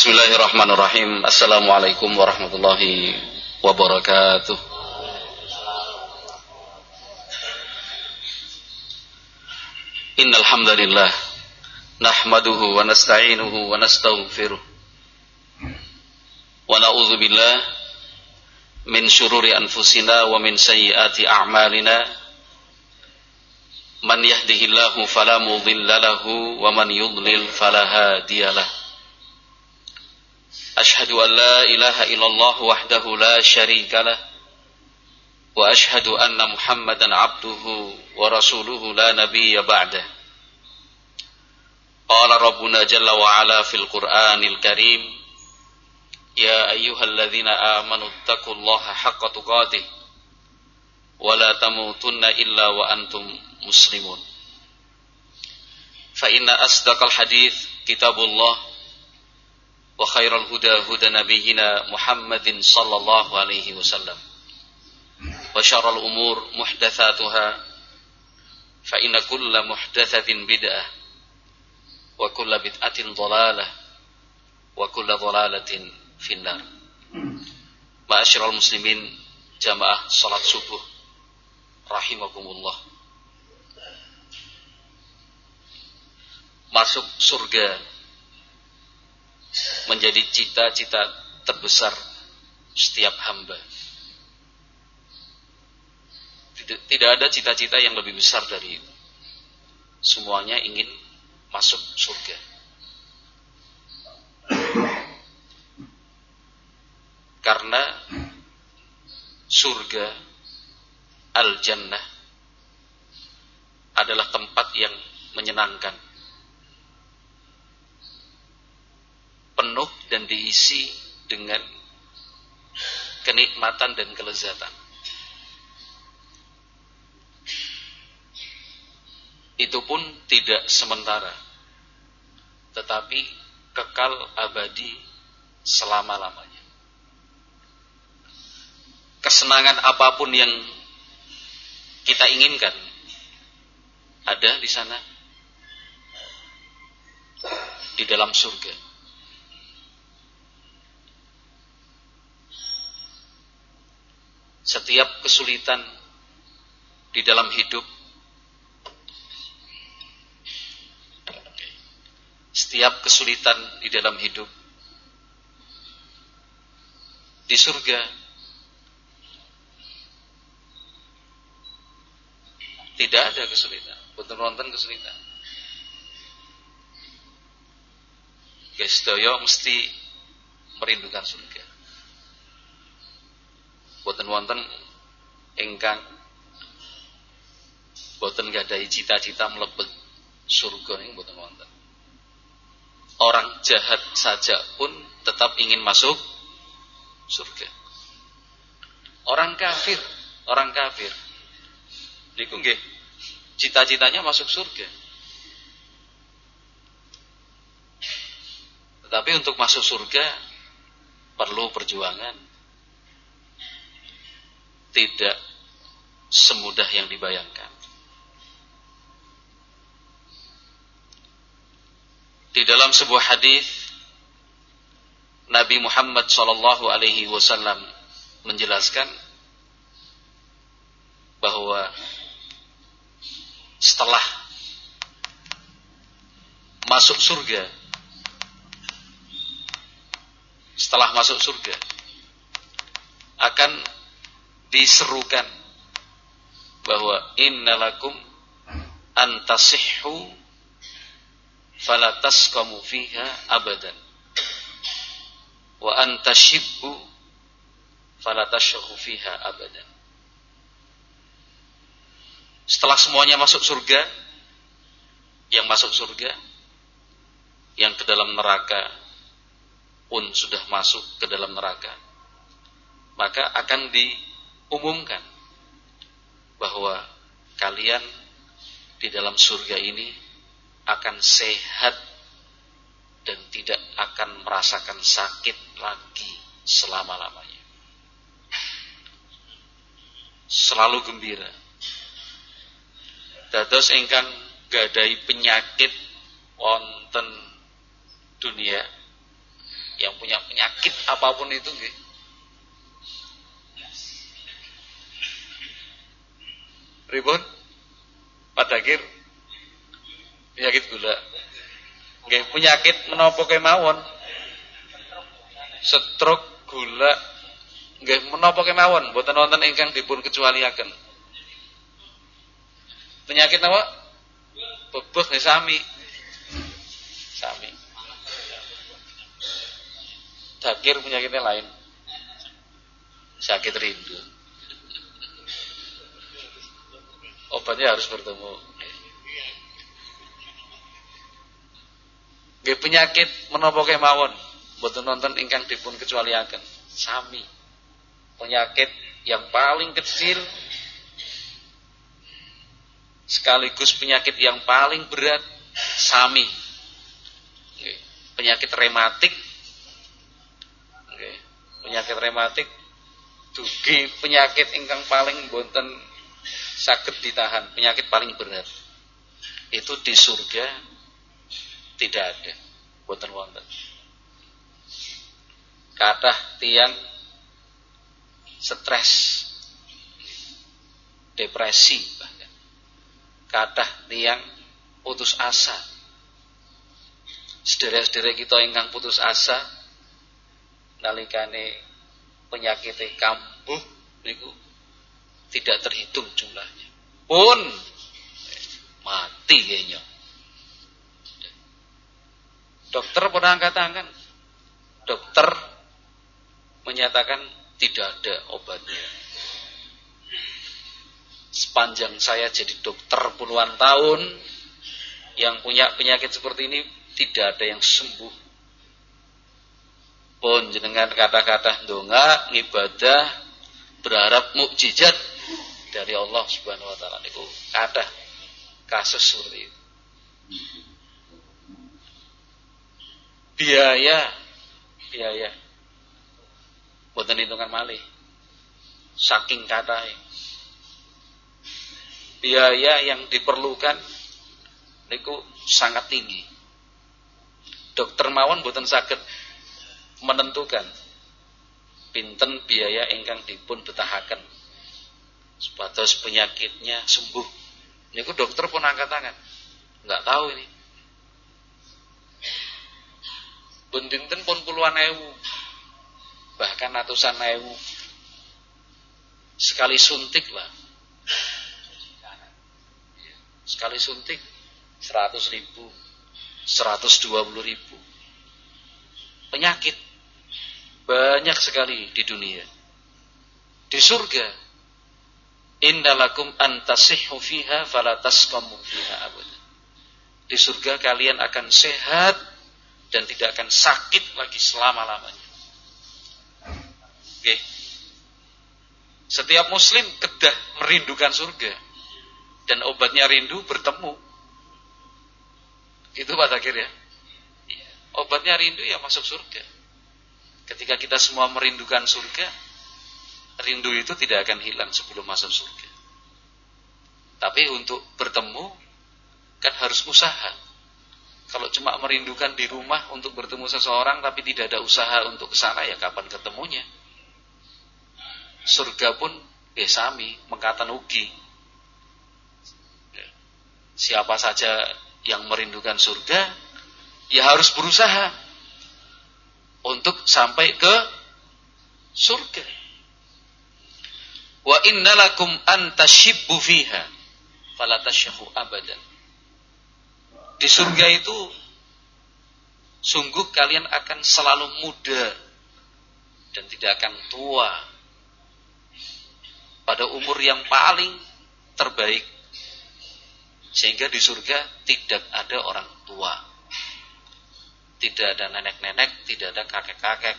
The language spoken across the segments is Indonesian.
Bismillahirrahmanirrahim. Assalamualaikum warahmatullahi wabarakatuh. Innal hamdalillah nahmaduhu wa nasta'inuhu wa nastaghfiruh. Wa na'udzu billah min syururi anfusina wa min sayyiati a'malina. Man yahdihillahu fala mudilla lahu wa man yudlil fala hadiyalah. أشهد أن لا إله إلا الله وحده لا شريك له وأشهد أن محمدا عبده ورسوله لا نبي بعده. قال ربنا جل وعلا في القرآن الكريم يا أيها الذين آمنوا اتقوا الله حق تقاته ولا تموتن إلا وأنتم مسلمون. فإن أصدق الحديث كتاب الله وخير الهدى هدى نبينا محمد صلى الله عليه وسلم وشر الأمور محدثاتها فإن كل محدثة بدعة وكل بدعة ضلالة وكل ضلالة في النار معاشر المسلمين جماعة صلاة subuh rahimakumullah masuk surga menjadi cita-cita terbesar setiap hamba. Tidak ada cita-cita yang lebih besar dari itu. Semuanya ingin masuk surga. Karena surga al-jannah adalah tempat yang menyenangkan penuh dan diisi dengan kenikmatan dan kelezatan. Itu pun tidak sementara, tetapi kekal abadi selama-lamanya. Kesenangan apa pun yang kita inginkan ada di sana di dalam surga. Setiap kesulitan di dalam hidup setiap kesulitan di dalam hidup di surga tidak ada kesulitan. Betul nonton kesulitan. Guys doyo mesti merindukan surga boten wonten ingkang boten gadai cita-cita mlebet surga ning boten wonten. Orang jahat saja pun tetap ingin masuk surga. Orang kafir, orang kafir. Niku nggih cita-citanya masuk surga. Tetapi untuk masuk surga perlu perjuangan tidak semudah yang dibayangkan. Di dalam sebuah hadis Nabi Muhammad sallallahu alaihi wasallam menjelaskan bahwa setelah masuk surga setelah masuk surga akan diserukan bahwa innalakum antasihhu falatasqamu fiha abadan. Wa antashibbu falatashahu fiha abadan. Setelah semuanya masuk surga yang masuk surga yang ke dalam neraka pun sudah masuk ke dalam neraka maka akan di umumkan bahwa kalian di dalam surga ini akan sehat dan tidak akan merasakan sakit lagi selama-lamanya. Selalu gembira. Dados engkang gadai penyakit wonten dunia yang punya penyakit apa pun itu nggih. Ribut? Pada akhir penyakit gula. Nggih, penyakit menapa kemawon? Stroke, gula, nggih menapa kemawon, mboten wonten ingkang dipun kecualiaken. Penyakit napa? Bebek nggih sami. Sami. Dakir penyakitnya lain. Sakit rindu. Obatnya harus bertemu. Nggih penyakit menapa kemawon, mboten nonton ingkang dipun kecualiaken. Sami. Penyakit yang paling kecil sekaligus penyakit yang paling berat sami. Penyakit rematik penyakit rematik dugi penyakit ingkang paling bonten sakit ditahan, penyakit paling berat. Itu di surga tidak ada, bonten wonten. Kadah tiang stres, depresi bahkan. Kadah tiang putus asa. Sederek-sederek kita ingkang putus asa nalikane penyakit kambuh niku tidak terhitung jumlahnya. Pun mati kayaknya. Dokter pernah angkat tangan. Dokter menyatakan tidak ada obatnya. Sepanjang saya jadi dokter puluhan tahun yang punya penyakit seperti ini tidak ada yang sembuh pun jenengan kata-kata donga ibadah berharap mukjizat dari Allah Subhanahu wa taala niku kata kasus seperti itu. Biaya biaya boten hitungan malih. Saking kata biaya yang diperlukan niku sangat tinggi. Dokter mawon boten sakit menentukan pinten biaya ingkang dipun betahaken sebatas penyakitnya sembuh. Niku dokter pun angkat tangan. Enggak tahu ini. Bendinten pun puluhan ewu. Bahkan ratusan ewu. Sekali suntik lah. Sekali suntik 100 ribu, 120 ribu. Penyakit banyak sekali di dunia. Di surga. Indalakum antasihhu fiha falatasqamu fiha abad. Di surga kalian akan sehat dan tidak akan sakit lagi selama-lamanya. Oke. Setiap muslim kedah merindukan surga. Dan obatnya rindu bertemu. Itu pada akhirnya. Obatnya rindu ya masuk surga. Ketika kita semua merindukan surga, rindu itu tidak akan hilang sebelum masuk surga. Tapi untuk bertemu kan harus usaha. Kalau cuma merindukan di rumah untuk bertemu seseorang tapi tidak ada usaha untuk ke sana ya kapan ketemunya? Surga pun ya sami, mengkatan ugi. Siapa saja yang merindukan surga ya harus berusaha untuk sampai ke surga. Wa innalakum an tashibbu fiha fala tasyahu abadan. Di surga itu sungguh kalian akan selalu muda dan tidak akan tua pada umur yang paling terbaik. Sehingga di surga tidak ada orang tua. Tidak ada nenek-nenek, tidak ada kakek-kakek.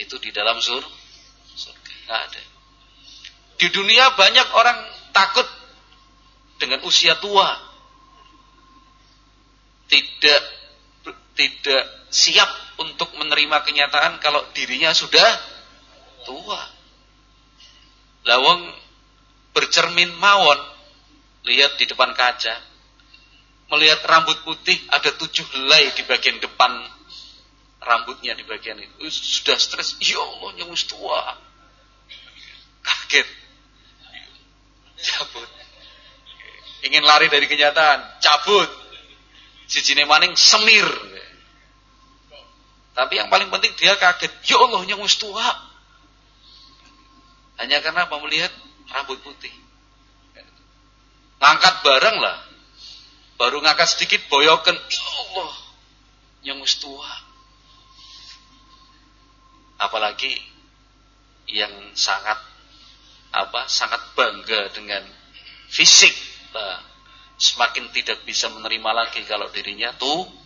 Itu di dalam sur surga. Tidak ada. Di dunia banyak orang takut dengan usia tua. Tidak tidak siap untuk menerima kenyataan kalau dirinya sudah tua. Lawang bercermin mawon lihat di depan kaca melihat rambut putih ada tujuh helai di bagian depan rambutnya di bagian itu. Sudah stres, ya Allah yang tua. Kaget. Cabut. Ingin lari dari kenyataan, cabut. Si maning semir. Tapi yang paling penting dia kaget, ya Allah yang tua. Hanya karena apa melihat rambut putih. Ngangkat barang lah. Baru ngangkat sedikit boyokan, ya Allah yang tua apalagi yang sangat apa sangat bangga dengan fisik nah, semakin tidak bisa menerima lagi kalau dirinya tuh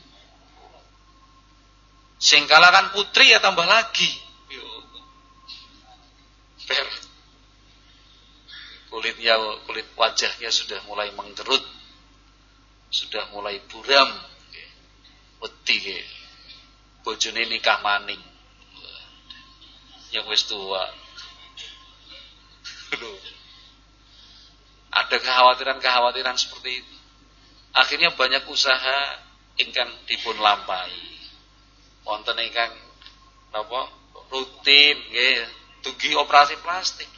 singkala kan putri ya tambah lagi. Per kulitnya kulit wajahnya sudah mulai mengkerut sudah mulai buram. Wedi bojone nikah maning. Yang wis tua. Ada kekhawatiran-kekhawatiran seperti itu. Akhirnya banyak usaha ingkang dipun lampai. Wonten ingkang napa rutin nggih dugi operasi plastik.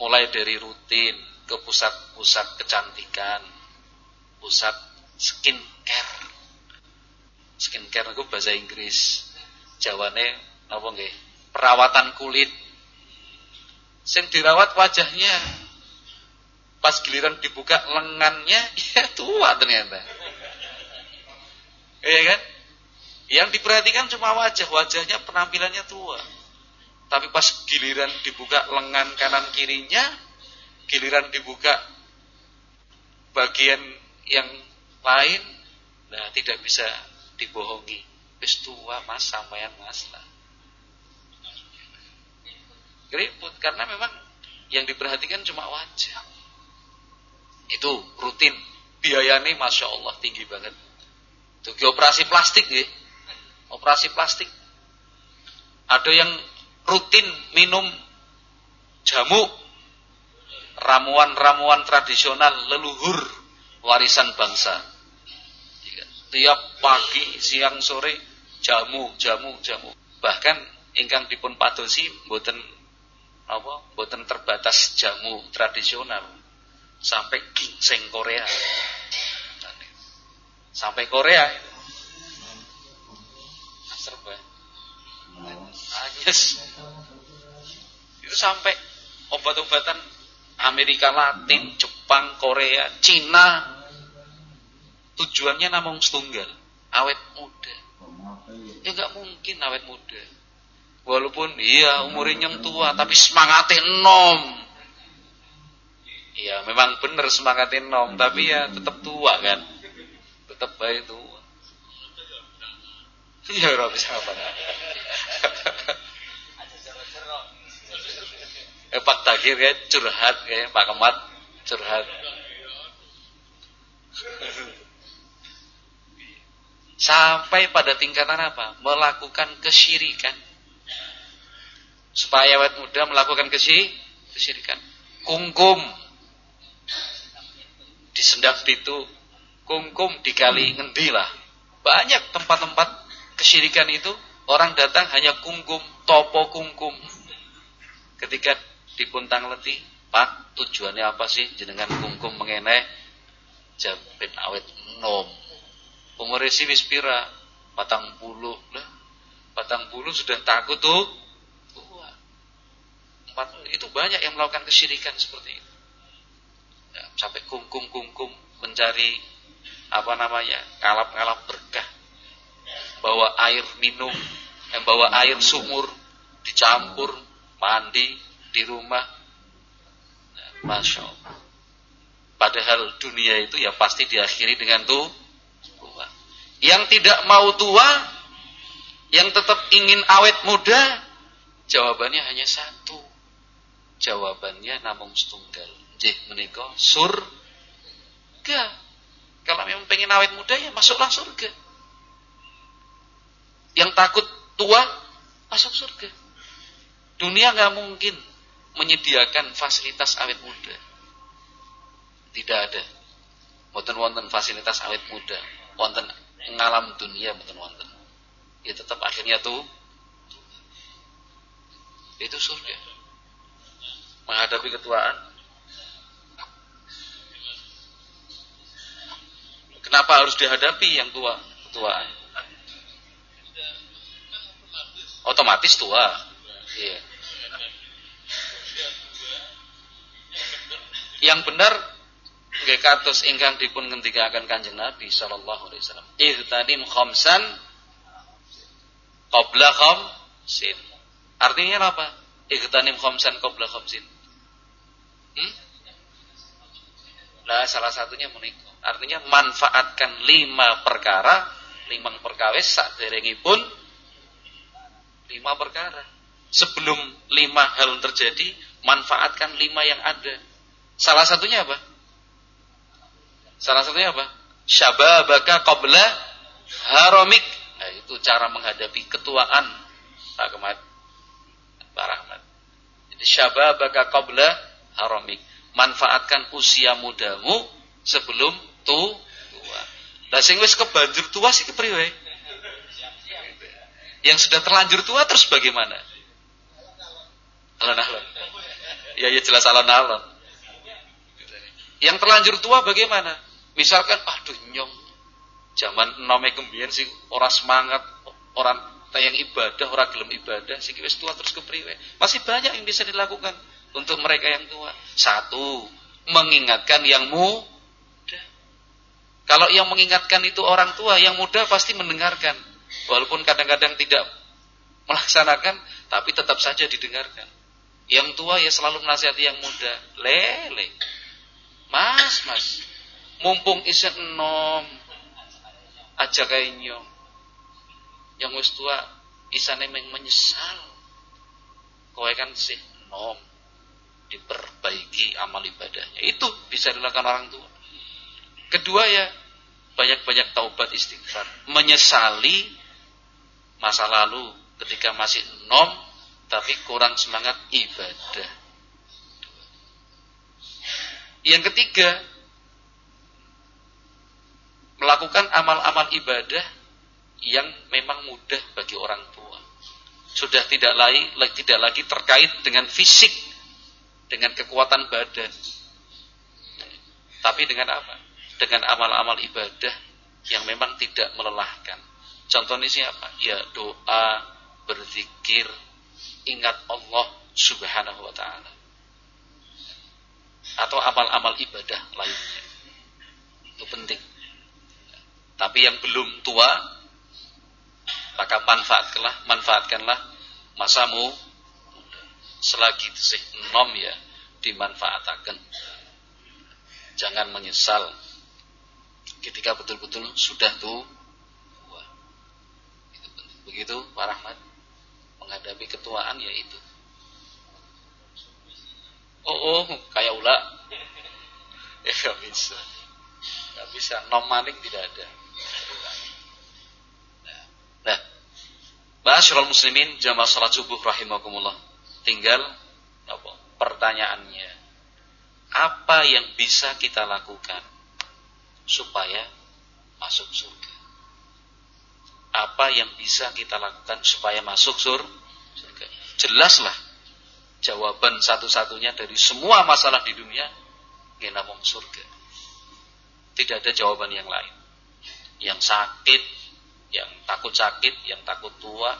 Mulai dari rutin ke pusat-pusat kecantikan, pusat skincare. Skincare itu bahasa Inggris. Jawane napa nggih? perawatan kulit. Sing dirawat wajahnya. Pas giliran dibuka lengannya, ya tua ternyata. Iya kan? Yang diperhatikan cuma wajah, wajahnya penampilannya tua. Tapi pas giliran dibuka lengan kanan kirinya, giliran dibuka bagian yang lain, nah tidak bisa dibohongi. Wis tua mas sampean mas lah keriput karena memang yang diperhatikan cuma wajah. Itu rutin. Biayanya Masya Allah tinggi banget. Itu operasi plastik ya. Operasi plastik. Ada yang rutin minum jamu ramuan-ramuan tradisional leluhur warisan bangsa. Tiap pagi, siang, sore jamu, jamu, jamu. Bahkan ingkang dipun padosi mboten apa? Boten terbatas jamu tradisional. Sampai ginseng Korea. Sampai Korea. Serba anyes itu sampai obat-obatan Amerika Latin Jepang Korea Cina. Tujuannya namung setunggal. Awet muda. Ya nggak mungkin awet muda Walaupun iya umurnya yang tua tapi semangatnya enom. Iya memang benar semangatnya enom tapi ya tetap tua kan. Tetap baik tua. Iya ora bisa apa. Eh Pak Takir kayak curhat kayak Pak Kemat curhat. Sampai pada tingkatan apa? Melakukan kesyirikan supaya awet muda melakukan kesyirikan. Kungkum disendak itu kungkum dikali ngendi lah. Banyak tempat-tempat kesyirikan itu orang datang hanya kungkum, topo kungkum. Ketika dipuntang letih, Pak, tujuannya apa sih jenengan kungkum mengenai jampin awet nom. Umur si wispira patang bulu lah. Patang bulu sudah takut tuh itu banyak yang melakukan kesyirikan seperti itu. Ya, sampai kungkum-kungkum mencari apa namanya kalap-kalap berkah, bawa air minum, yang bawa air sumur dicampur mandi di rumah, ya, masya Allah. Padahal dunia itu ya pasti diakhiri dengan tuh tua. Yang tidak mau tua, yang tetap ingin awet muda, jawabannya hanya satu Jawabannya namung setunggal. Jih menika surga. Kalau memang pengen awet muda ya masuklah surga. Yang takut tua masuk surga. Dunia nggak mungkin menyediakan fasilitas awet muda. Tidak ada. Wonten wonten fasilitas awet muda. Wonten ngalam dunia wonten wonten. ya tetap akhirnya tuh itu surga menghadapi ketuaan? Kenapa harus dihadapi yang tua ketuaan? Otomatis tua. Iya. Yang benar kados ingkang dipun ngendikaken Kanjeng Nabi sallallahu alaihi wasallam. Ihtanim khamsan qabla khamsin. Artinya apa? Ihtanim khamsan qabla khamsin hmm? Nah, salah satunya menikah. Artinya manfaatkan lima perkara, lima perkawis sak pun lima perkara. Sebelum lima hal terjadi, manfaatkan lima yang ada. Salah satunya apa? Salah satunya apa? Syababaka qabla haramik. Nah, itu cara menghadapi ketuaan Pak Kemat. Pak Rahmat. Jadi syababaka qabla haramik. Manfaatkan usia mudamu sebelum tu tua. Lah sing wis kebanjur tua sih kepriwe? Yang sudah terlanjur tua terus bagaimana? Alon-alon. Ya ya jelas alon-alon. Yang terlanjur tua bagaimana? Misalkan, aduh nyong, zaman nome kembian sih orang semangat, orang tayang ibadah, orang gelem ibadah, sih wis tua terus kepriwe. Masih banyak yang bisa dilakukan untuk mereka yang tua. Satu, mengingatkan yang muda. Kalau yang mengingatkan itu orang tua, yang muda pasti mendengarkan. Walaupun kadang-kadang tidak melaksanakan, tapi tetap saja didengarkan. Yang tua ya selalu menasihati yang muda. Lele. Mas, mas mumpung isen enom aja nyong yang wis tua isane menyesal kowe kan sih enom diperbaiki amal ibadahnya. Itu bisa dilakukan orang tua. Kedua ya banyak-banyak taubat istighfar. Menyesali masa lalu ketika masih enom tapi kurang semangat ibadah. Yang ketiga melakukan amal-amal ibadah yang memang mudah bagi orang tua. Sudah tidak lagi tidak lagi terkait dengan fisik, dengan kekuatan badan. Tapi dengan apa? Dengan amal-amal ibadah yang memang tidak melelahkan. Contohnya siapa? Ya doa, berzikir, ingat Allah Subhanahu wa taala. Atau amal-amal ibadah lainnya. Itu penting. Tapi yang belum tua, maka manfaatkanlah, manfaatkanlah masamu selagi sih nom ya dimanfaatkan. Jangan menyesal ketika betul-betul sudah tuh Begitu Pak Rahmat menghadapi ketuaan ya itu. Oh, oh kayak ulah. Ya gak bisa. Gak bisa. Nom maning tidak ada. Nah, Ma'asyiral muslimin jamaah salat subuh rahimakumullah. Tinggal apa? Pertanyaannya, apa yang bisa kita lakukan supaya masuk surga? Apa yang bisa kita lakukan supaya masuk sur surga? Jelaslah jawaban satu-satunya dari semua masalah di dunia namung surga. Tidak ada jawaban yang lain. Yang sakit yang takut sakit, yang takut tua,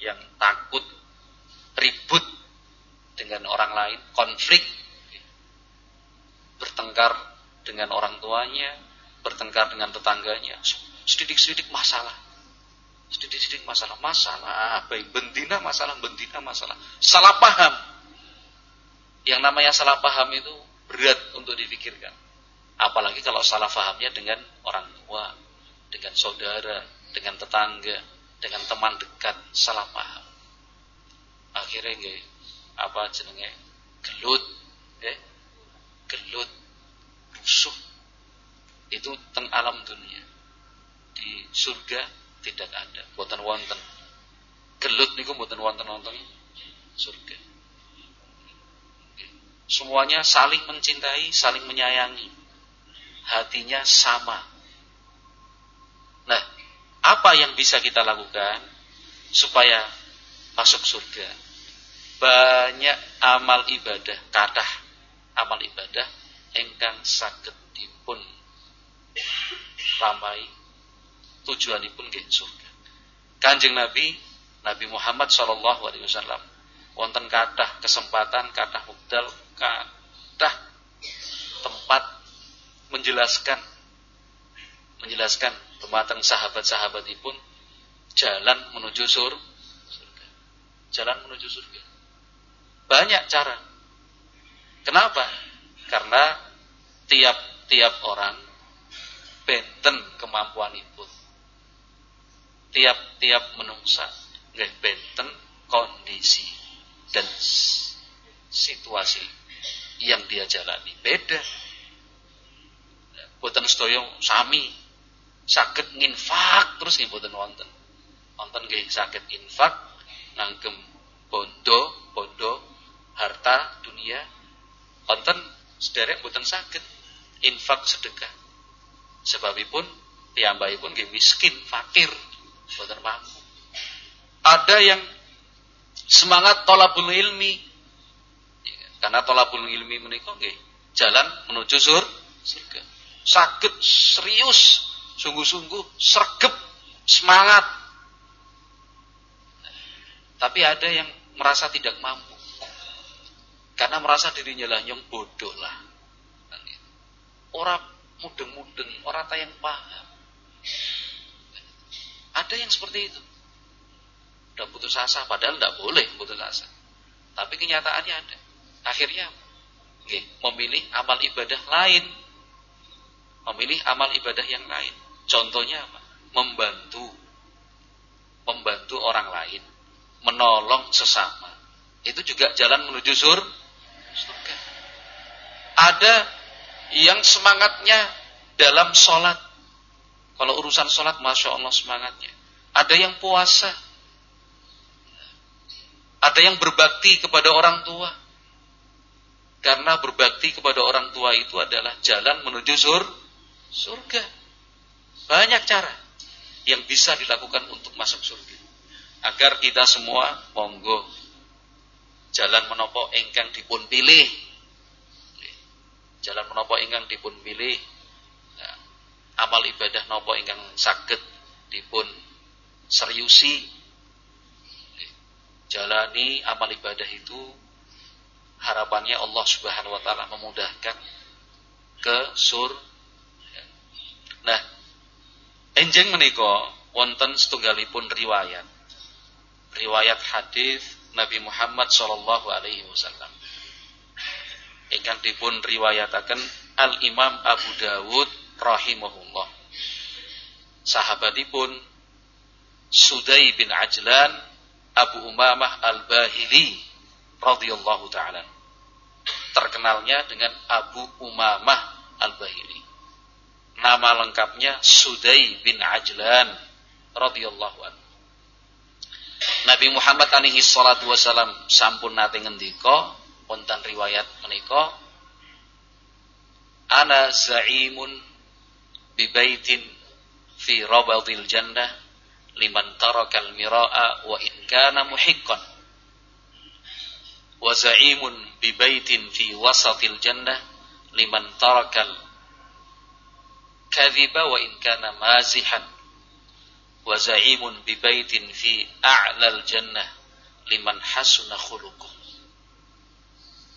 yang takut ribut dengan orang lain, konflik, bertengkar dengan orang tuanya, bertengkar dengan tetangganya, sedikit-sedikit masalah. Sedikit-sedikit masalah, masalah baik bentina masalah, bentina masalah. Salah paham. Yang namanya salah paham itu berat untuk dipikirkan. Apalagi kalau salah pahamnya dengan orang tua, dengan saudara, dengan tetangga, dengan teman dekat salah paham. Akhirnya nggih apa jenenge gelut, eh gelut, rusuh. Itu teng alam dunia. Di surga tidak ada, buatan wonten. Gelut niku buatan wonten wonten surga. Semuanya saling mencintai, saling menyayangi. Hatinya sama, Apa yang bisa kita lakukan supaya masuk surga? Banyak amal ibadah, kadah amal ibadah engkang saged dipun ramai tujuanipun nggih surga. Kanjeng Nabi Nabi Muhammad sallallahu alaihi wasallam wonten kathah kesempatan, kathah wekdal, kathah tempat menjelaskan menjelaskan dumateng sahabat-sahabatipun jalan menuju surga. Jalan menuju surga. Banyak cara. Kenapa? Karena tiap-tiap orang benten kemampuan itu. Tiap-tiap menungsa benten kondisi dan situasi yang dia jalani beda. Boten sedaya sami saged nginfak terus nggih boten wonten. Wonten nggih saged infak nganggem bondo, bondo, harta dunia. Wonten sederek boten saged infak sedekah. Sebabipun piyambakipun nggih miskin, fakir, boten mampu. Ada yang semangat tolabul ilmi. Karena tolabul ilmi menika nggih jalan menuju surga. Sakit serius sungguh-sungguh sergep semangat tapi ada yang merasa tidak mampu karena merasa dirinya lah yang bodoh lah orang mudeng-mudeng orang tayang paham ada yang seperti itu udah putus asa padahal tidak boleh putus asa tapi kenyataannya ada akhirnya memilih amal ibadah lain memilih amal ibadah yang lain Contohnya apa? Membantu. Membantu orang lain. Menolong sesama. Itu juga jalan menuju sur, surga. Ada yang semangatnya dalam sholat. Kalau urusan sholat, Masya Allah semangatnya. Ada yang puasa. Ada yang berbakti kepada orang tua. Karena berbakti kepada orang tua itu adalah jalan menuju sur, surga. Banyak cara yang bisa dilakukan untuk masuk surga. Agar kita semua monggo jalan menopo engkang dipun pilih. Jalan menopo engkang dipun pilih. Ya, amal ibadah nopo engkang sakit dipun seriusi. Jalani amal ibadah itu harapannya Allah Subhanahu wa taala memudahkan ke sur. Nah, Enjeng menika wonten setunggalipun riwayat. Riwayat hadis Nabi Muhammad sallallahu alaihi wasallam. Ingkang dipun riwayataken Al Imam Abu Dawud rahimahullah. Sahabatipun Sudai bin Ajlan Abu Umamah Al-Bahili radhiyallahu taala. Terkenalnya dengan Abu Umamah Al-Bahili. Nama lengkapnya Sudai bin Ajlan radhiyallahu anhu. Nabi Muhammad alaihi salatu wasalam sampun nate ngendika wonten riwayat menika ana za'imun bi baitin fi rabadil jannah liman tarakal miraa wa in kana muhiqqan. Wa za'imun bi baitin fi wasatil jannah liman tarakal kadhiba wa in kana mazihan wa za'imun bi baitin fi a'lal jannah liman hasuna khuluquh.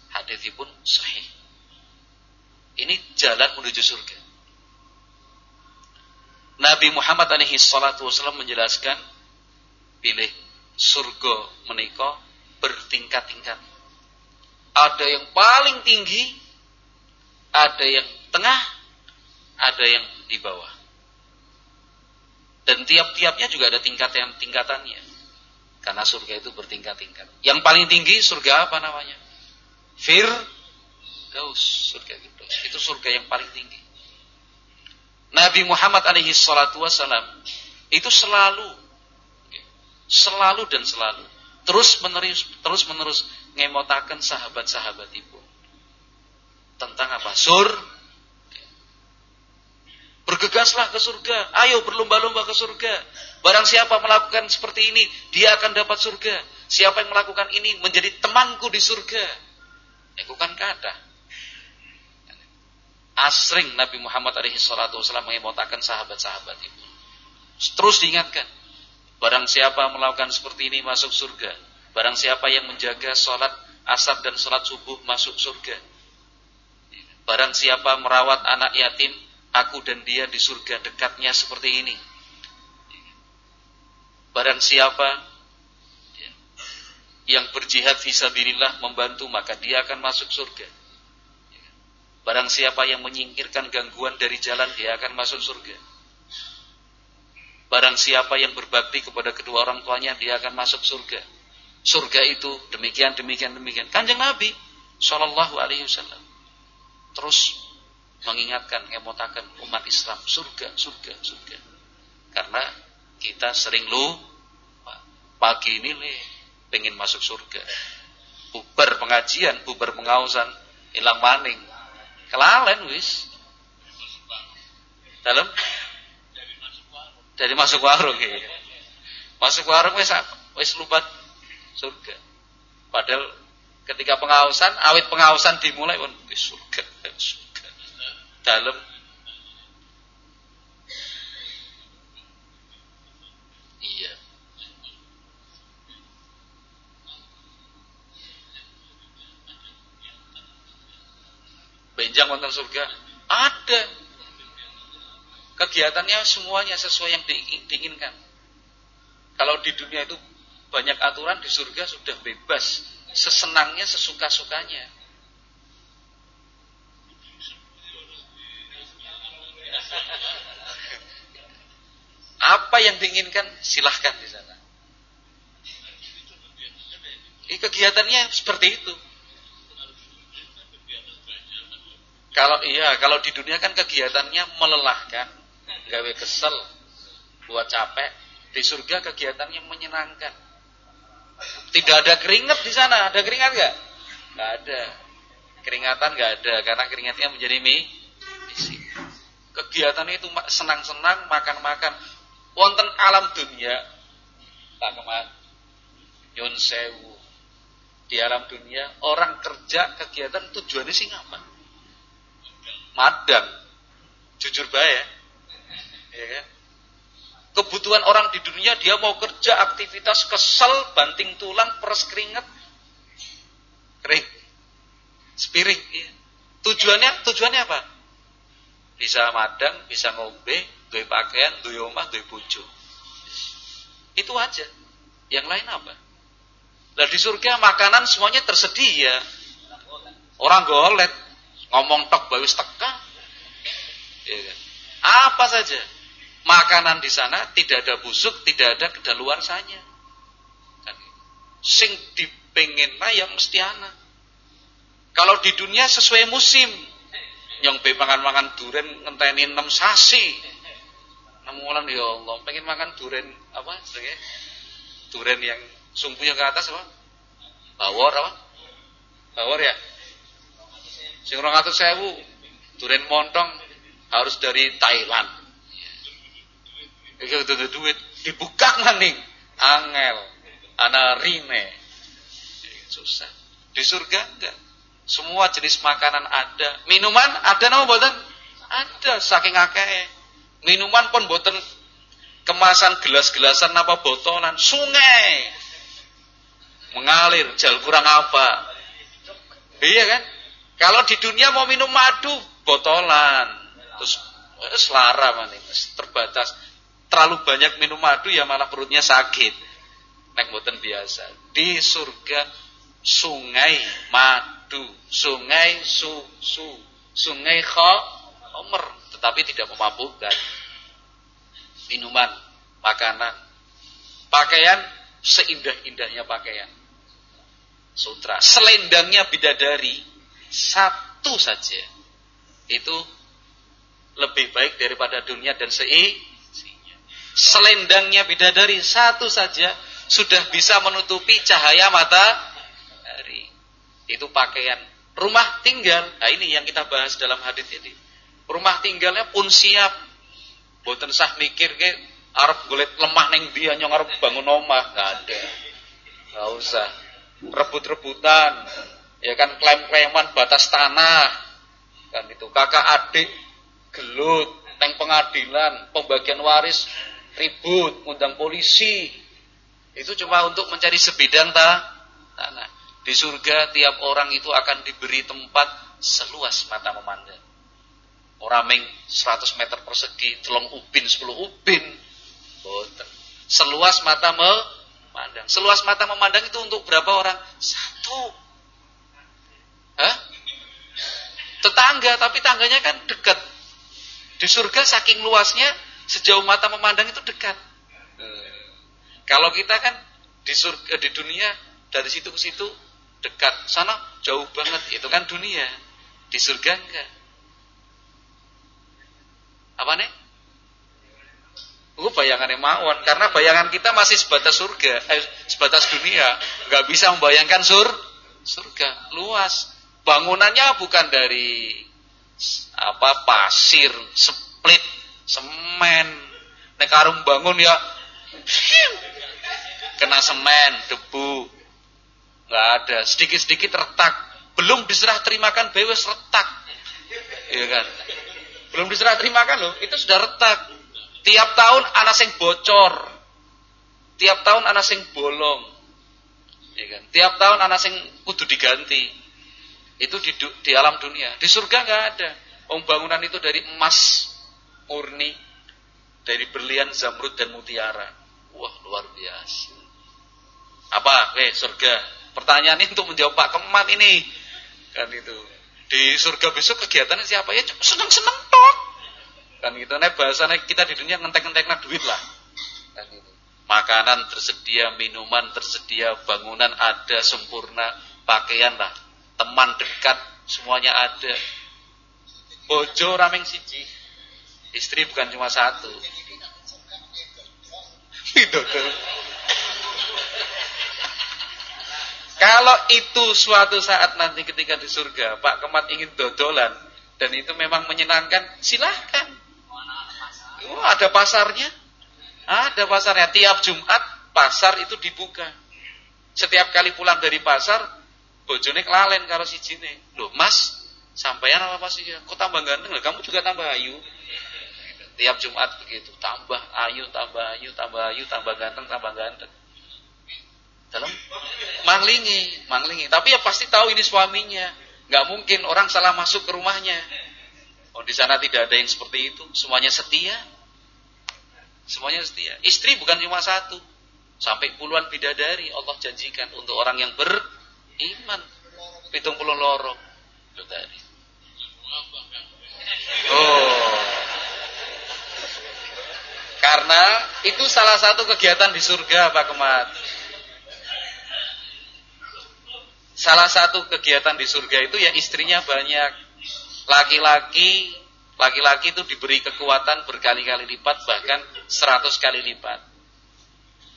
Hadisipun sahih. Ini jalan menuju surga. Nabi Muhammad alaihi salatu wasallam menjelaskan pilih surga menika bertingkat-tingkat. Ada yang paling tinggi ada yang tengah ada yang di bawah. Dan tiap-tiapnya juga ada tingkatan tingkatannya. Karena surga itu bertingkat-tingkat. Yang paling tinggi surga apa namanya? Fir Gaus surga gitu. Itu surga yang paling tinggi. Nabi Muhammad alaihi salatu wasalam itu selalu selalu dan selalu terus menerus terus menerus ngemotakan sahabat-sahabat ibu tentang apa? Sur Bergegaslah ke surga. Ayo berlomba-lomba ke surga. Barang siapa melakukan seperti ini, dia akan dapat surga. Siapa yang melakukan ini menjadi temanku di surga. Itu kan kata. Asring Nabi Muhammad alaihi salatu wasallam mengemotakan sahabat-sahabat itu. Terus diingatkan. Barang siapa melakukan seperti ini masuk surga. Barang siapa yang menjaga sholat asar dan sholat subuh masuk surga. Barang siapa merawat anak yatim, aku dan dia di surga dekatnya seperti ini. Barang siapa yang berjihad visabilillah membantu maka dia akan masuk surga. Barang siapa yang menyingkirkan gangguan dari jalan dia akan masuk surga. Barang siapa yang berbakti kepada kedua orang tuanya dia akan masuk surga. Surga itu demikian demikian demikian. Kanjeng Nabi Shallallahu Alaihi Wasallam terus mengingatkan, emotakan umat Islam surga, surga, surga. Karena kita sering lu Pagi ini nih pengen masuk surga. Bubar pengajian, bubar pengausan, hilang maning. Kelalen wis. Dalam dari masuk warung ya. Masuk warung wis wis lupa surga. Padahal ketika pengausan, awit pengausan dimulai pun wis surga. Dalam benjang wonten surga? Ada. Kegiatannya semuanya sesuai yang diinginkan. Kalau di dunia itu banyak aturan, di surga sudah bebas. Sesenangnya, sesuka-sukanya. Yang diinginkan silahkan di sana. kegiatannya seperti itu. Kalau iya, kalau di dunia kan kegiatannya melelahkan, gawe kesel, buat capek. Di surga kegiatannya menyenangkan. Tidak ada keringat di sana, ada keringat gak? Gak ada. Keringatan gak ada, karena keringatnya menjadi misi. Kegiatannya itu senang-senang, makan-makan. Wonten alam dunia, Pak Kemat, Yun Sewu. Di alam dunia, orang kerja kegiatan tujuannya sih ngapain? madang. Jujur baik ya kan? Kebutuhan orang di dunia dia mau kerja aktivitas kesel, banting tulang, peres keringet, kering, spiring. Ya. Tujuannya tujuannya apa? Bisa madang, bisa ngombe, duwe pakaian, duwe omah, duwe bojo. Itu aja. Yang lain apa? Nah di surga makanan semuanya tersedia. Orang golet, Ngomong tok bawis teka. Ya kan? Apa saja. Makanan di sana tidak ada busuk, tidak ada kedaluarsanya. Kan? Sing dipengin yang mesti ana. Kalau di dunia sesuai musim. Yang be makan-makan duren ngenteni 6 sasi. Namun wulan ya Allah, pengen makan duren apa sebagai Duren yang sumpunya ke atas apa? Bawor apa? Bawor ya? Sing 200.000 duren montong harus dari Thailand. Iki udah duit dibuka maning angel ana rime. Susah. Di surga enggak. Semua jenis makanan ada. Minuman ada nama boten? Ada saking akeh. Minuman pun boten kemasan gelas-gelasan apa botolan, sungai mengalir, jal kurang apa. Iya kan? Kalau di dunia mau minum madu, botolan. Terus selara maning, terbatas. Terlalu banyak minum madu ya malah perutnya sakit. Nek boten biasa. Di surga sungai madu, sungai susu, sungai khomer, tetapi tidak memabukkan. Minuman, makanan, pakaian seindah-indahnya pakaian. Sutra, selendangnya bidadari satu saja itu lebih baik daripada dunia dan seisinya. Selendangnya bidadari satu saja sudah bisa menutupi cahaya mata hari. Itu pakaian rumah tinggal. Nah ini yang kita bahas dalam hadis ini. Rumah tinggalnya pun siap. Boten sah mikir ke Arab golek lemah neng dia nyong arab bangun omah. Nggak ada. Nggak usah. Rebut-rebutan. Ya kan klaim-klaiman batas tanah. Kan itu kakak adik gelut neng pengadilan pembagian waris ribut undang polisi. Itu cuma untuk mencari sebidang ta? Tanah di surga tiap orang itu akan diberi tempat seluas mata memandang orang meng 100 meter persegi telung ubin 10 ubin boten seluas mata memandang seluas mata memandang itu untuk berapa orang satu Hah? tetangga tapi tangganya kan dekat di surga saking luasnya sejauh mata memandang itu dekat. Kalau kita kan di surga di dunia dari situ ke situ dekat, sana jauh banget. Itu kan dunia. Di surga enggak. Apa nih? Oh, bayangannya mawon karena bayangan kita masih sebatas surga, eh, sebatas dunia, nggak bisa membayangkan sur surga luas. Bangunannya bukan dari apa pasir, split, semen. Nek bangun ya kena semen, debu. nggak ada, sedikit-sedikit retak. Belum diserah terimakan bewes retak. Iya kan? Belum diserah terimakan loh, itu sudah retak. Tiap tahun anak sing bocor. Tiap tahun anak sing bolong. Iya kan? Tiap tahun anak sing kudu diganti. Itu di, di alam dunia. Di surga nggak ada. Om bangunan itu dari emas murni, dari berlian zamrud dan mutiara. Wah luar biasa. Apa? Eh surga. Pertanyaan ini untuk menjawab Pak Kemat ini. Kan itu. Di surga besok kegiatannya siapa ya? Seneng-seneng tok. Kan gitu. Nah bahasanya kita di dunia ngentek-ngentek duit lah. Kan gitu. Makanan tersedia, minuman tersedia, bangunan ada sempurna, pakaian lah teman dekat semuanya ada. Bojo rameng siji. Istri bukan cuma satu. Kalau itu suatu saat nanti ketika di surga, Pak Kemat ingin dodolan dan itu memang menyenangkan, silahkan. Oh, ada pasarnya. Ada pasarnya. Tiap Jumat pasar itu dibuka. Setiap kali pulang dari pasar, bojone kelalen karo sijine. Loh, Mas, sampeyan apa sih ya? Kok tambah ganteng? Kamu juga tambah ayu. Tiap Jumat begitu, tambah ayu, tambah ayu, tambah ayu, tambah ganteng, tambah ganteng. Dalam manglingi, manglingi. Tapi ya pasti tahu ini suaminya. Gak mungkin orang salah masuk ke rumahnya. Oh di sana tidak ada yang seperti itu. Semuanya setia. Semuanya setia. Istri bukan cuma satu. Sampai puluhan bidadari Allah janjikan untuk orang yang ber iman pitung puluh loro tadi oh karena itu salah satu kegiatan di surga Pak Kemat salah satu kegiatan di surga itu ya istrinya banyak laki-laki laki-laki itu diberi kekuatan berkali-kali lipat bahkan seratus kali lipat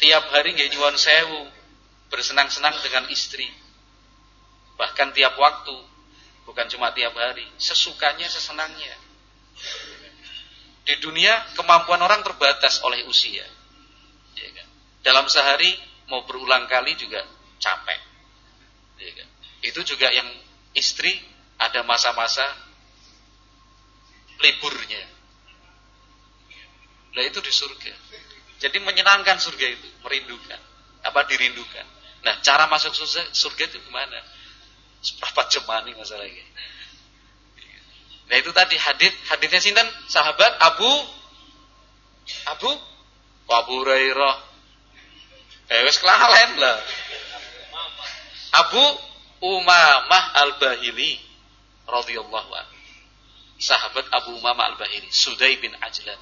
tiap hari nggak nyuwun sewu bersenang-senang dengan istri Bahkan tiap waktu, bukan cuma tiap hari, sesukanya, sesenangnya. Di dunia kemampuan orang terbatas oleh usia. Ya kan? Dalam sehari mau berulang kali juga capek. Ya kan? Itu juga yang istri ada masa-masa liburnya. Nah itu di surga. Jadi menyenangkan surga itu, merindukan. Apa dirindukan. Nah cara masuk surga, surga itu gimana? Seberapa jemani masalah ini. Nah itu tadi hadis hadisnya sinten sahabat Abu Abu Abu Hurairah. Eh wis kelalen lah. Abu Umamah Al-Bahili radhiyallahu anhu. Sahabat Abu Umamah Al-Bahili, Sudai bin Ajlan.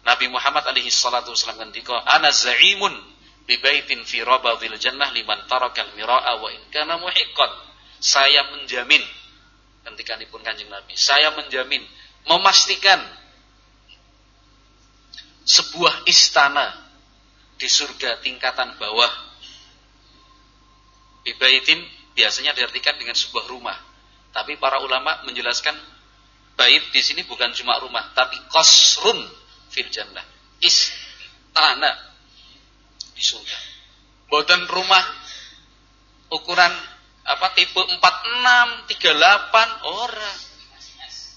Nabi Muhammad alaihi salatu wasallam ngendika, "Ana za'imun bibaitin fi rabadil jannah liman tarakal mira'a wa in kana muhiqqan. Saya menjamin pun Kanjeng Nabi, saya menjamin memastikan sebuah istana di surga tingkatan bawah. Bibaitin biasanya diartikan dengan sebuah rumah. Tapi para ulama menjelaskan bait di sini bukan cuma rumah, tapi kosrun fil jannah. Istana di surga. Boten rumah ukuran apa tipe 46, 38 ora.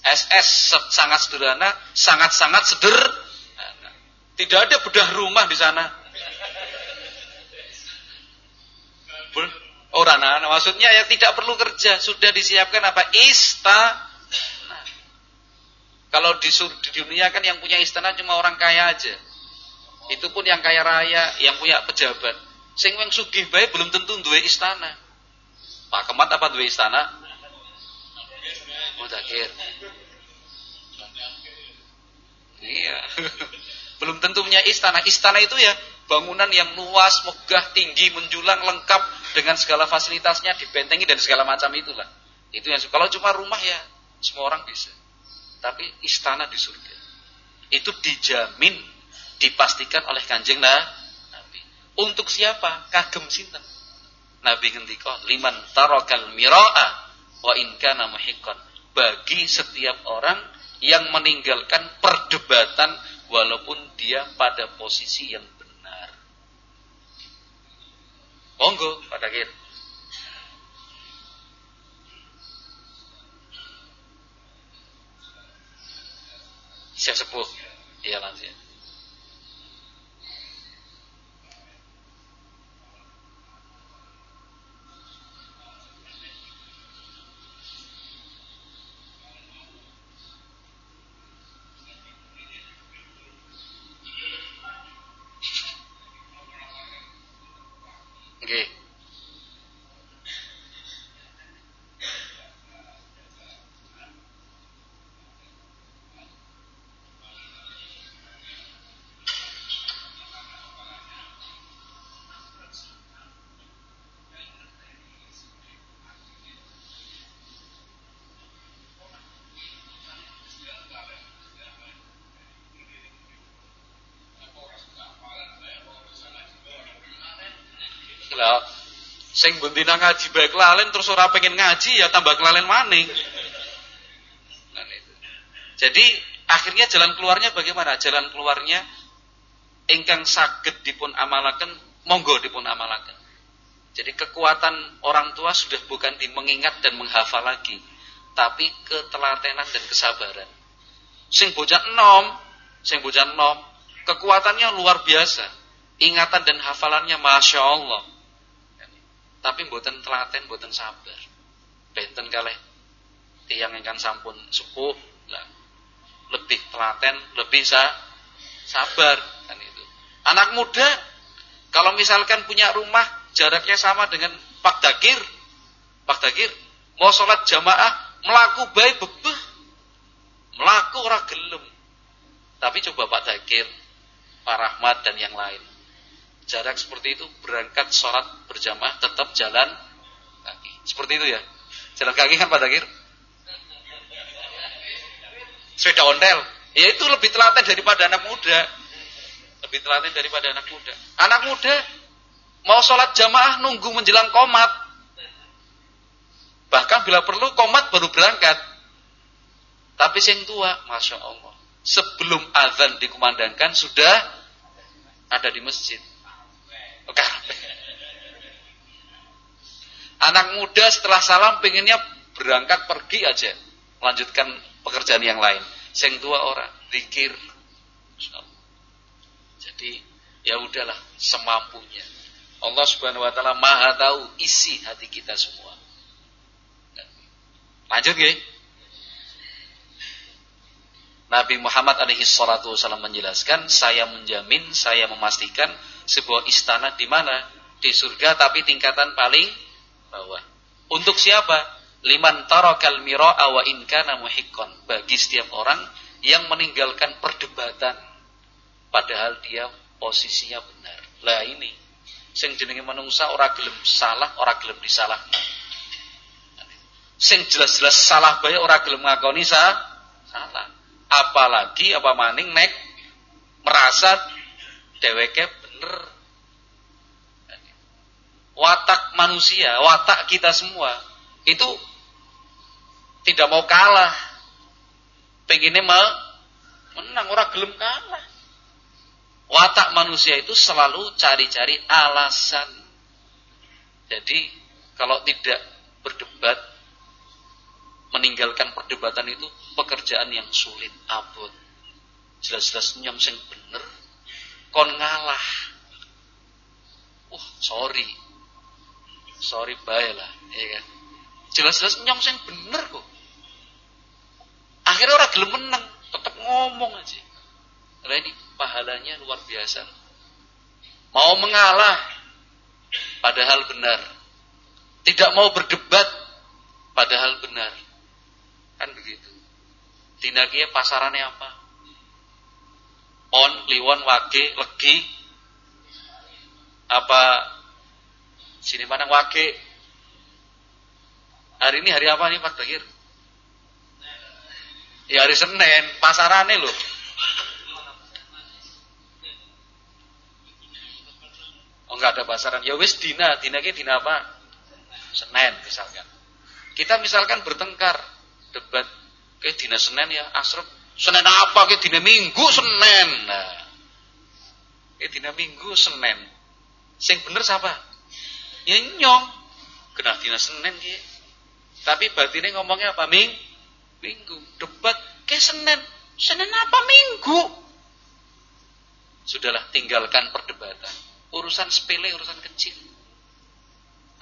SS sangat sederhana, sangat-sangat sederhana. Tidak ada bedah rumah di sana. Orang nah, maksudnya ya tidak perlu kerja, sudah disiapkan apa? Istana. Kalau di, di dunia kan yang punya istana cuma orang kaya aja. Itu pun yang kaya raya, yang punya pejabat. Sing wong sugih bae belum tentu duwe istana. Pak Kemat apa duwe istana? Mudakir. Iya. belum tentu punya istana. Istana itu ya bangunan yang luas, megah, tinggi, menjulang, lengkap dengan segala fasilitasnya dibentengi dan segala macam itulah. Itu yang kalau cuma rumah ya semua orang bisa. Tapi istana di surga itu dijamin dipastikan oleh Kanjeng Nabi. Untuk siapa? Kagem sinten? Nabi ngendika liman tarakal miraa wa in kana muhiqqan. Bagi setiap orang yang meninggalkan perdebatan walaupun dia pada posisi yang Monggo, Pak Dakir. Siap sepuh. Iya lanjut. Sing bendina ngaji baik lalen terus ora pengen ngaji ya tambah kelalen maning. Nah, Jadi akhirnya jalan keluarnya bagaimana? Jalan keluarnya ingkang saged dipun amalaken monggo dipun amalaken. Jadi kekuatan orang tua sudah bukan di mengingat dan menghafal lagi, tapi ketelatenan dan kesabaran. Sing bocah enom, sing bocah enom, kekuatannya luar biasa. Ingatan dan hafalannya masya Allah tapi mboten telaten, mboten sabar. Benten kalih tiyang ingkang sampun sepuh lah lebih telaten, lebih sa sabar kan itu. Anak muda kalau misalkan punya rumah jaraknya sama dengan Pak Dakir, Pak Dakir mau sholat jamaah melaku baik bebeh, melaku ora gelem. Tapi coba Pak Dakir, Pak Rahmat dan yang lain jarak seperti itu berangkat sholat berjamaah tetap jalan kaki. Seperti itu ya. Jalan kaki kan Pak Dakir? Sepeda ontel. Ya itu lebih telaten daripada anak muda. Lebih telaten daripada anak muda. Anak muda mau sholat jamaah nunggu menjelang komat. Bahkan bila perlu komat baru berangkat. Tapi sing tua, masya Allah, sebelum azan dikumandangkan sudah ada di masjid. Anak muda setelah salam pengennya berangkat pergi aja, melanjutkan pekerjaan yang lain. Seng tua orang zikir. Jadi ya udahlah semampunya. Allah Subhanahu wa taala Maha tahu isi hati kita semua. Lanjut ya. Nabi Muhammad alaihi salatu wasallam menjelaskan, saya menjamin, saya memastikan sebuah istana di mana? Di surga tapi tingkatan paling bawah. Untuk siapa? Liman tarakal mira'a wa in kana muhiqqan. Bagi setiap orang yang meninggalkan perdebatan padahal dia posisinya benar. Lah ini sing jenenge manungsa ora gelem salah, ora gelem disalahkan. Sing jelas-jelas salah bae ora gelem ngakoni sa salah. Apalagi apa maning nek merasa dheweke bener watak manusia, watak kita semua itu tidak mau kalah. Pengennya menang, orang gelem kalah. Watak manusia itu selalu cari-cari alasan. Jadi kalau tidak berdebat, meninggalkan perdebatan itu pekerjaan yang sulit, abot. Jelas-jelas nyam sing bener, kon ngalah. Uh, sorry. Sorry bae lah, ya kan. Jelas-jelas nyam sing bener kok. Akhirnya orang gelem menang, tetap ngomong aja. Nah ini pahalanya luar biasa. Mau mengalah, padahal benar. Tidak mau berdebat, padahal benar. Kan begitu. Dinagia pasarannya apa? On, liwon, wage, legi. Apa sini mana wage? Hari ini hari apa nih Pak Dagir? Ya hari Senin, pasarannya loh. Oh enggak ada pasaran. Ya wis dina, dina ke dina apa? Senin misalkan. Kita misalkan bertengkar, debat ke dina Senin ya, asrep. Senin apa ke dina Minggu Senin. Nah. Ke dina Minggu Senin. Sing bener siapa? Ya nyong. Kena dina Senin ki. Tapi batine ngomongnya apa? Ming? Minggu. Debat ke Senin. Senin apa Minggu? Sudahlah tinggalkan perdebatan. Urusan sepele, urusan kecil.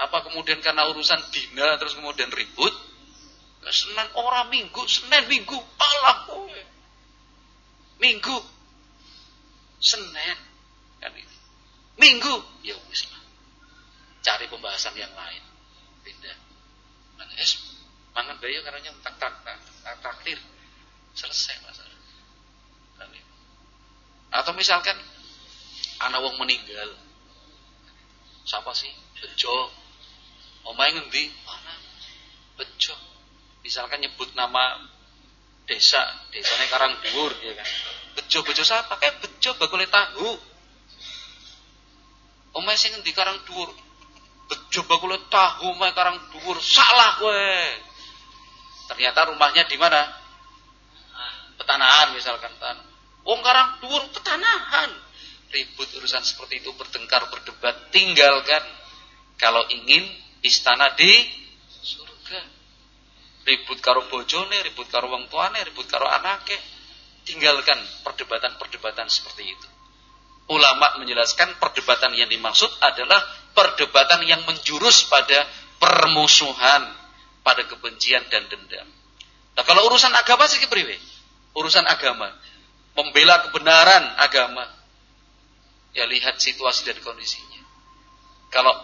Apa kemudian karena urusan dina terus kemudian ribut? Senin orang Minggu, Senin Minggu, Allah kowe. Minggu. Senin kan itu. Minggu, ya wis Cari pembahasan yang lain. Beda. Mana es mangan bayi karena yang tak tak tak tak takdir selesai masalah. Kan Atau misalkan anak wong meninggal. Siapa sih? Bejo. Omahe ngendi? Mana? Bejo. Misalkan nyebut nama desa, desanya Karang Dhuwur ya kan. Bejo bejo siapa? Kayak bejo bakule tahu. Omahe sing ngendi Karang Dhuwur? Bejo bakule tahu omahe Karang Dhuwur. Salah kowe. Ternyata rumahnya di mana? Petanahan misalkan tan. Wong Karang Dhuwur petanahan ribut urusan seperti itu bertengkar berdebat tinggalkan kalau ingin istana di ribut karo bojone ribut karo wong tuane ribut karo anake. Tinggalkan perdebatan-perdebatan seperti itu. Ulama menjelaskan perdebatan yang dimaksud adalah perdebatan yang menjurus pada permusuhan pada kebencian dan dendam. Nah kalau urusan agama sih kepriwe urusan agama. Membela kebenaran agama. Ya lihat situasi dan kondisinya. Kalau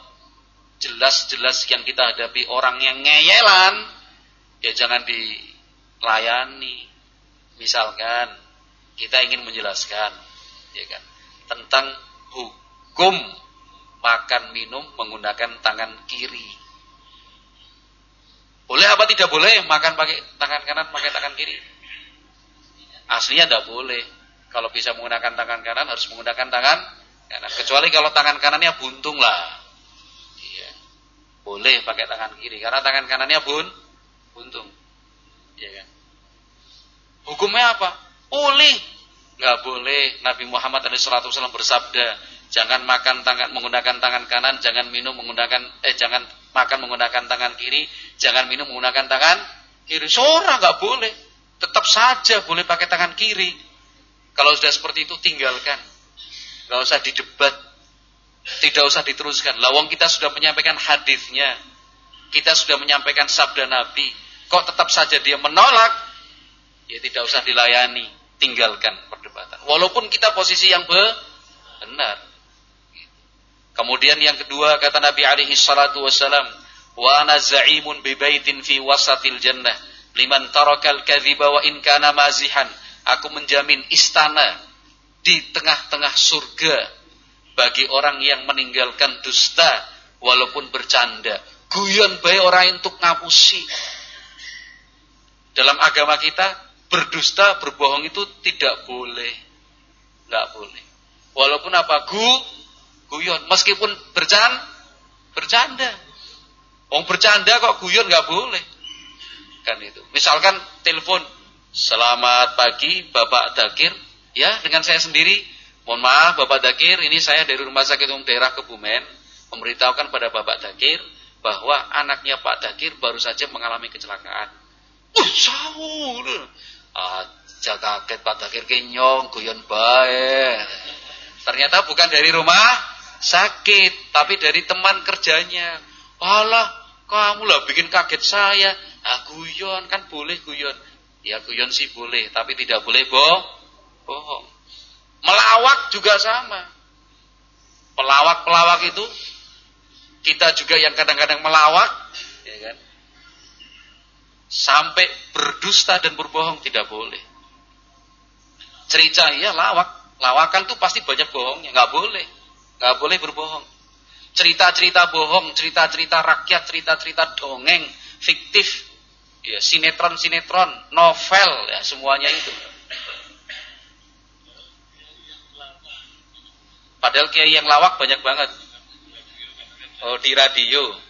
jelas-jelas yang kita hadapi orang yang ngeyelan, ya jangan dilayani. Misalkan kita ingin menjelaskan, ya kan, tentang hukum makan minum menggunakan tangan kiri. Boleh apa tidak boleh makan pakai tangan kanan pakai tangan kiri? Aslinya tidak boleh. Kalau bisa menggunakan tangan kanan harus menggunakan tangan kanan. Kecuali kalau tangan kanannya buntung lah. Iya. Boleh pakai tangan kiri karena tangan kanannya bun buntung. Iya kan? Hukumnya apa? Boleh. Enggak boleh. Nabi Muhammad SAW bersabda, jangan makan tangan menggunakan tangan kanan, jangan minum menggunakan eh jangan makan menggunakan tangan kiri, jangan minum menggunakan tangan kiri. Seorang enggak boleh. Tetap saja boleh pakai tangan kiri. Kalau sudah seperti itu tinggalkan. Gak usah didebat. Tidak usah diteruskan. Lawang kita sudah menyampaikan hadisnya. Kita sudah menyampaikan sabda Nabi. Kok tetap saja dia menolak? Ya tidak usah dilayani. Tinggalkan perdebatan. Walaupun kita posisi yang benar. Kemudian yang kedua kata Nabi alaihi salatu wasalam. Wa ana za'imun bi baitin fi wasatil jannah. Liman tarakal kadhiba wa in kana mazihan Aku menjamin istana di tengah-tengah surga bagi orang yang meninggalkan dusta walaupun bercanda. Guyon baik orang untuk ngapusi. Dalam agama kita berdusta, berbohong itu tidak boleh. Enggak boleh. Walaupun apa? Gu, guyon. Meskipun bercanda, bercanda. Wong bercanda kok guyon nggak boleh. Kan itu. Misalkan telepon Selamat pagi Bapak Dakir. Ya, dengan saya sendiri. Mohon maaf Bapak Dakir, ini saya dari Rumah Sakit Umum Daerah Kebumen memberitahukan pada Bapak Dakir bahwa anaknya Pak Dakir baru saja mengalami kecelakaan. Uh, sahur. Aja kaget Pak Dakir kenyong, guyon baik. Ternyata bukan dari rumah sakit, tapi dari teman kerjanya. Alah, kamu lah bikin kaget saya. Ah, guyon kan boleh guyon. Ya guyon sih boleh, tapi tidak boleh bohong. bohong. Melawak juga sama. Pelawak-pelawak itu kita juga yang kadang-kadang melawak, ya kan? Sampai berdusta dan berbohong tidak boleh. Cerita ya lawak, lawakan tuh pasti banyak bohongnya, nggak boleh, nggak boleh berbohong. Cerita-cerita bohong, cerita-cerita rakyat, cerita-cerita dongeng, fiktif, ya sinetron-sinetron, novel ya semuanya itu. Padahal kiai yang lawak banyak banget. Oh, di radio.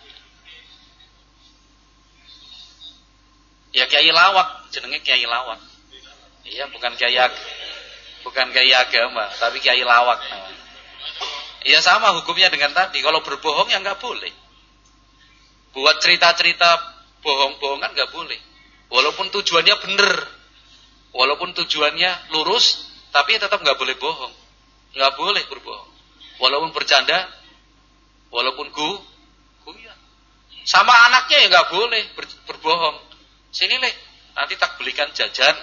Ya kiai lawak, jenenge kiai lawak. Iya, bukan kiai bukan kiai agama, tapi kiai lawak namanya. Iya sama hukumnya dengan tadi. Kalau berbohong ya nggak boleh. Buat cerita-cerita bohong-bohongan nggak boleh. Walaupun tujuannya benar, walaupun tujuannya lurus, tapi tetap nggak boleh bohong, nggak boleh berbohong. Walaupun bercanda, walaupun gu, ya. Sama anaknya ya nggak boleh ber, berbohong. Sini leh, nanti tak belikan jajan.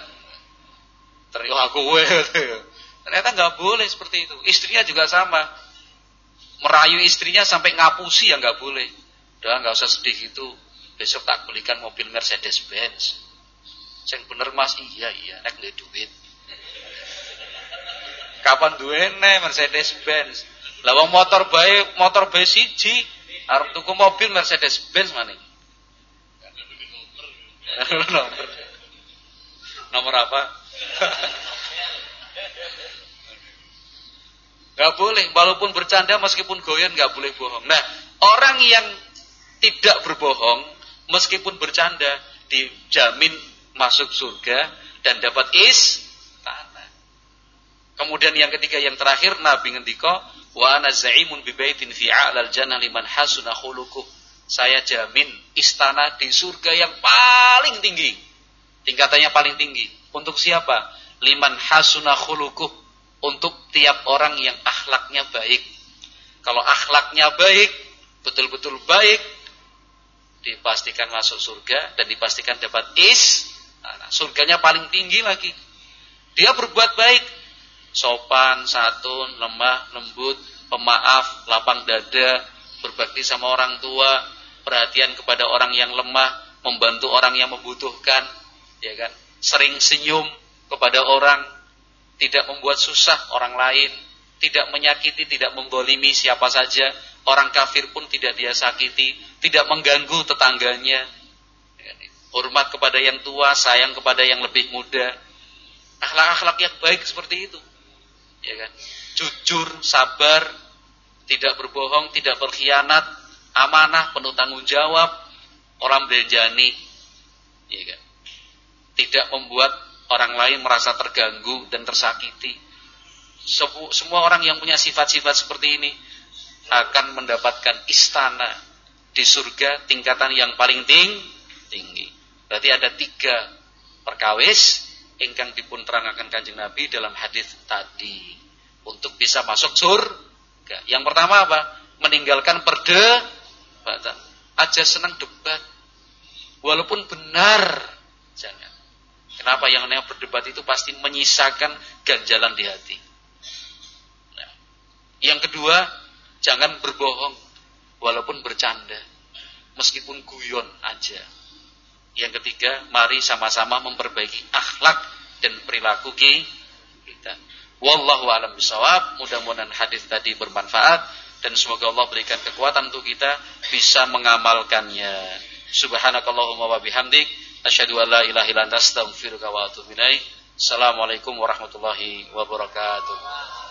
Ternyata aku Ternyata nggak boleh seperti itu. Istrinya juga sama. Merayu istrinya sampai ngapusi ya nggak boleh. Udah nggak usah sedih itu besok tak belikan mobil Mercedes Benz Yang bener mas? Iya iya. Nek duwe duit. Kapan duwene Mercedes Benz lawang motor baik motor baik siji. Arep tuku mobil Mercedes Benz maning nomor nomor apa Gak boleh, walaupun bercanda meskipun goyon gak boleh bohong. Nah, orang yang tidak berbohong meskipun bercanda dijamin masuk surga dan dapat is tanah. Kemudian yang ketiga yang terakhir Nabi ngendika wa ana zaimun fi a'lal jannah liman hasuna. Saya jamin istana di surga yang paling tinggi. Tingkatannya paling tinggi. Untuk siapa? Liman hasuna khuluquh. Untuk tiap orang yang akhlaknya baik. Kalau akhlaknya baik, betul-betul baik, dipastikan masuk surga dan dipastikan dapat is. Nah, surganya paling tinggi lagi. Dia berbuat baik, sopan, santun, lemah, lembut, pemaaf, lapang dada, berbakti sama orang tua, perhatian kepada orang yang lemah, membantu orang yang membutuhkan, ya kan? Sering senyum kepada orang, tidak membuat susah orang lain, tidak menyakiti, tidak menggolimi siapa saja, orang kafir pun tidak dia sakiti, tidak mengganggu tetangganya, hormat kepada yang tua, sayang kepada yang lebih muda, akhlak-akhlak yang baik seperti itu, ya kan? Jujur, sabar, tidak berbohong, tidak berkhianat, amanah, penuh tanggung jawab, orang berjani, ya kan? Tidak membuat orang lain merasa terganggu dan tersakiti. Semua orang yang punya sifat-sifat seperti ini akan mendapatkan istana di surga tingkatan yang paling ting, tinggi. Berarti ada tiga perkawis ingkang dipun terangaken Kanjeng Nabi dalam hadis tadi untuk bisa masuk surga. Yang pertama apa? Meninggalkan perdebatan. Aja senang debat. Walaupun benar jangan. Kenapa yang namanya berdebat itu pasti menyisakan ganjalan di hati. Nah, yang kedua, jangan berbohong walaupun bercanda, meskipun guyon aja. Yang ketiga, mari sama-sama memperbaiki akhlak dan perilaku kita. Wallahu a'lam bishawab. Mudah-mudahan hadis tadi bermanfaat dan semoga Allah berikan kekuatan untuk kita bisa mengamalkannya. Subhanakallahumma wa bihamdik asyhadu an la ilaha illa anta astaghfiruka wa atubu ilaik. Assalamualaikum warahmatullahi wabarakatuh.